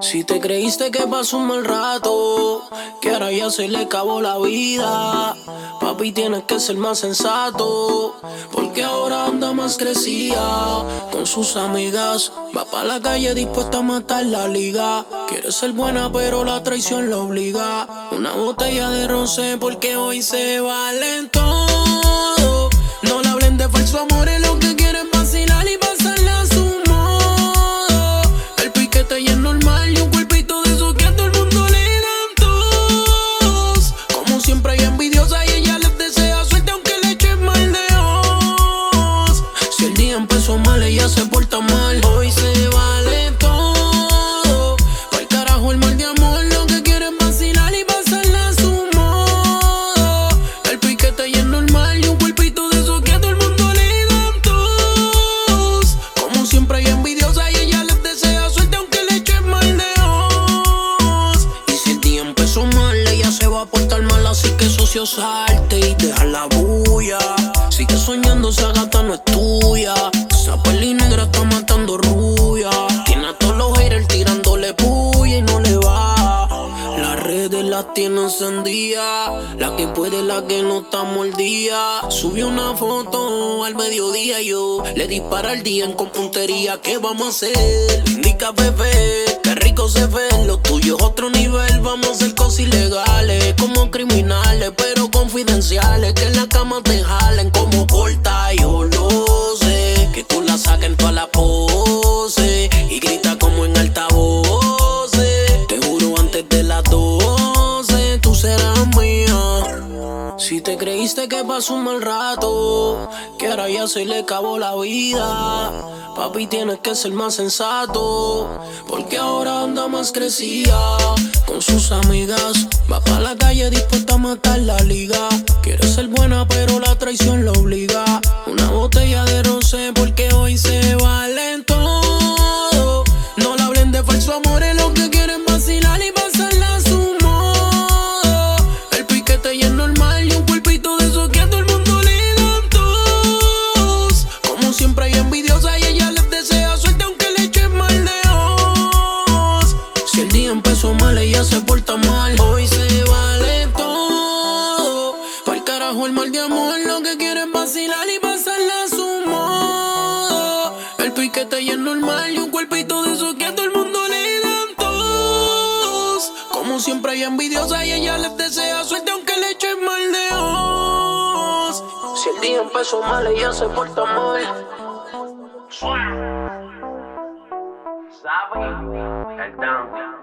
Si te creíste que pasó un mal rato, que ahora ya se le acabó la vida, papi tienes que ser más sensato, porque ahora anda más crecida. Con sus amigas, va para la calle dispuesta a matar la liga, quiere ser buena pero la traición la obliga, una botella de roce porque hoy se valen todo, no le hablen de falso amor, es lo que quieren portar mal así que socio salte y deja la bulla, sigue soñando esa gata no es tuya, esa peli negra está matando rubia, tiene a todos los haters tirándole puya y no le va, las redes las tiene encendidas, la que puede, la que no está mordida. Subió una foto al mediodía, yo le dispara al día en compuntería. ¿Qué vamos a hacer? Indica bebé, qué rico se ve. Lo tuyo es otro nivel, vamos a hacer cosas ilegales, como criminales, pero confidenciales. Si te creíste que pasó un mal rato, que ahora ya se le acabó la vida, papi tienes que ser más sensato, porque ahora anda más crecida. Con sus amigas, va para la calle dispuesta a matar la liga, quiere ser buena pero la traición la obliga, una botella de roce empezó mal ella se porta mal, hoy se vale todo, pa'l carajo el mal de amor, lo que quiere es vacilar y pasarla a su modo, el piquete ya es normal y un cuerpito de esos que a todo el mundo le dan tos, como siempre hay envidiosa y ella les desea suerte aunque le eche mal de os, si el día empezó mal ella se porta mal. ¿Sabe? El down.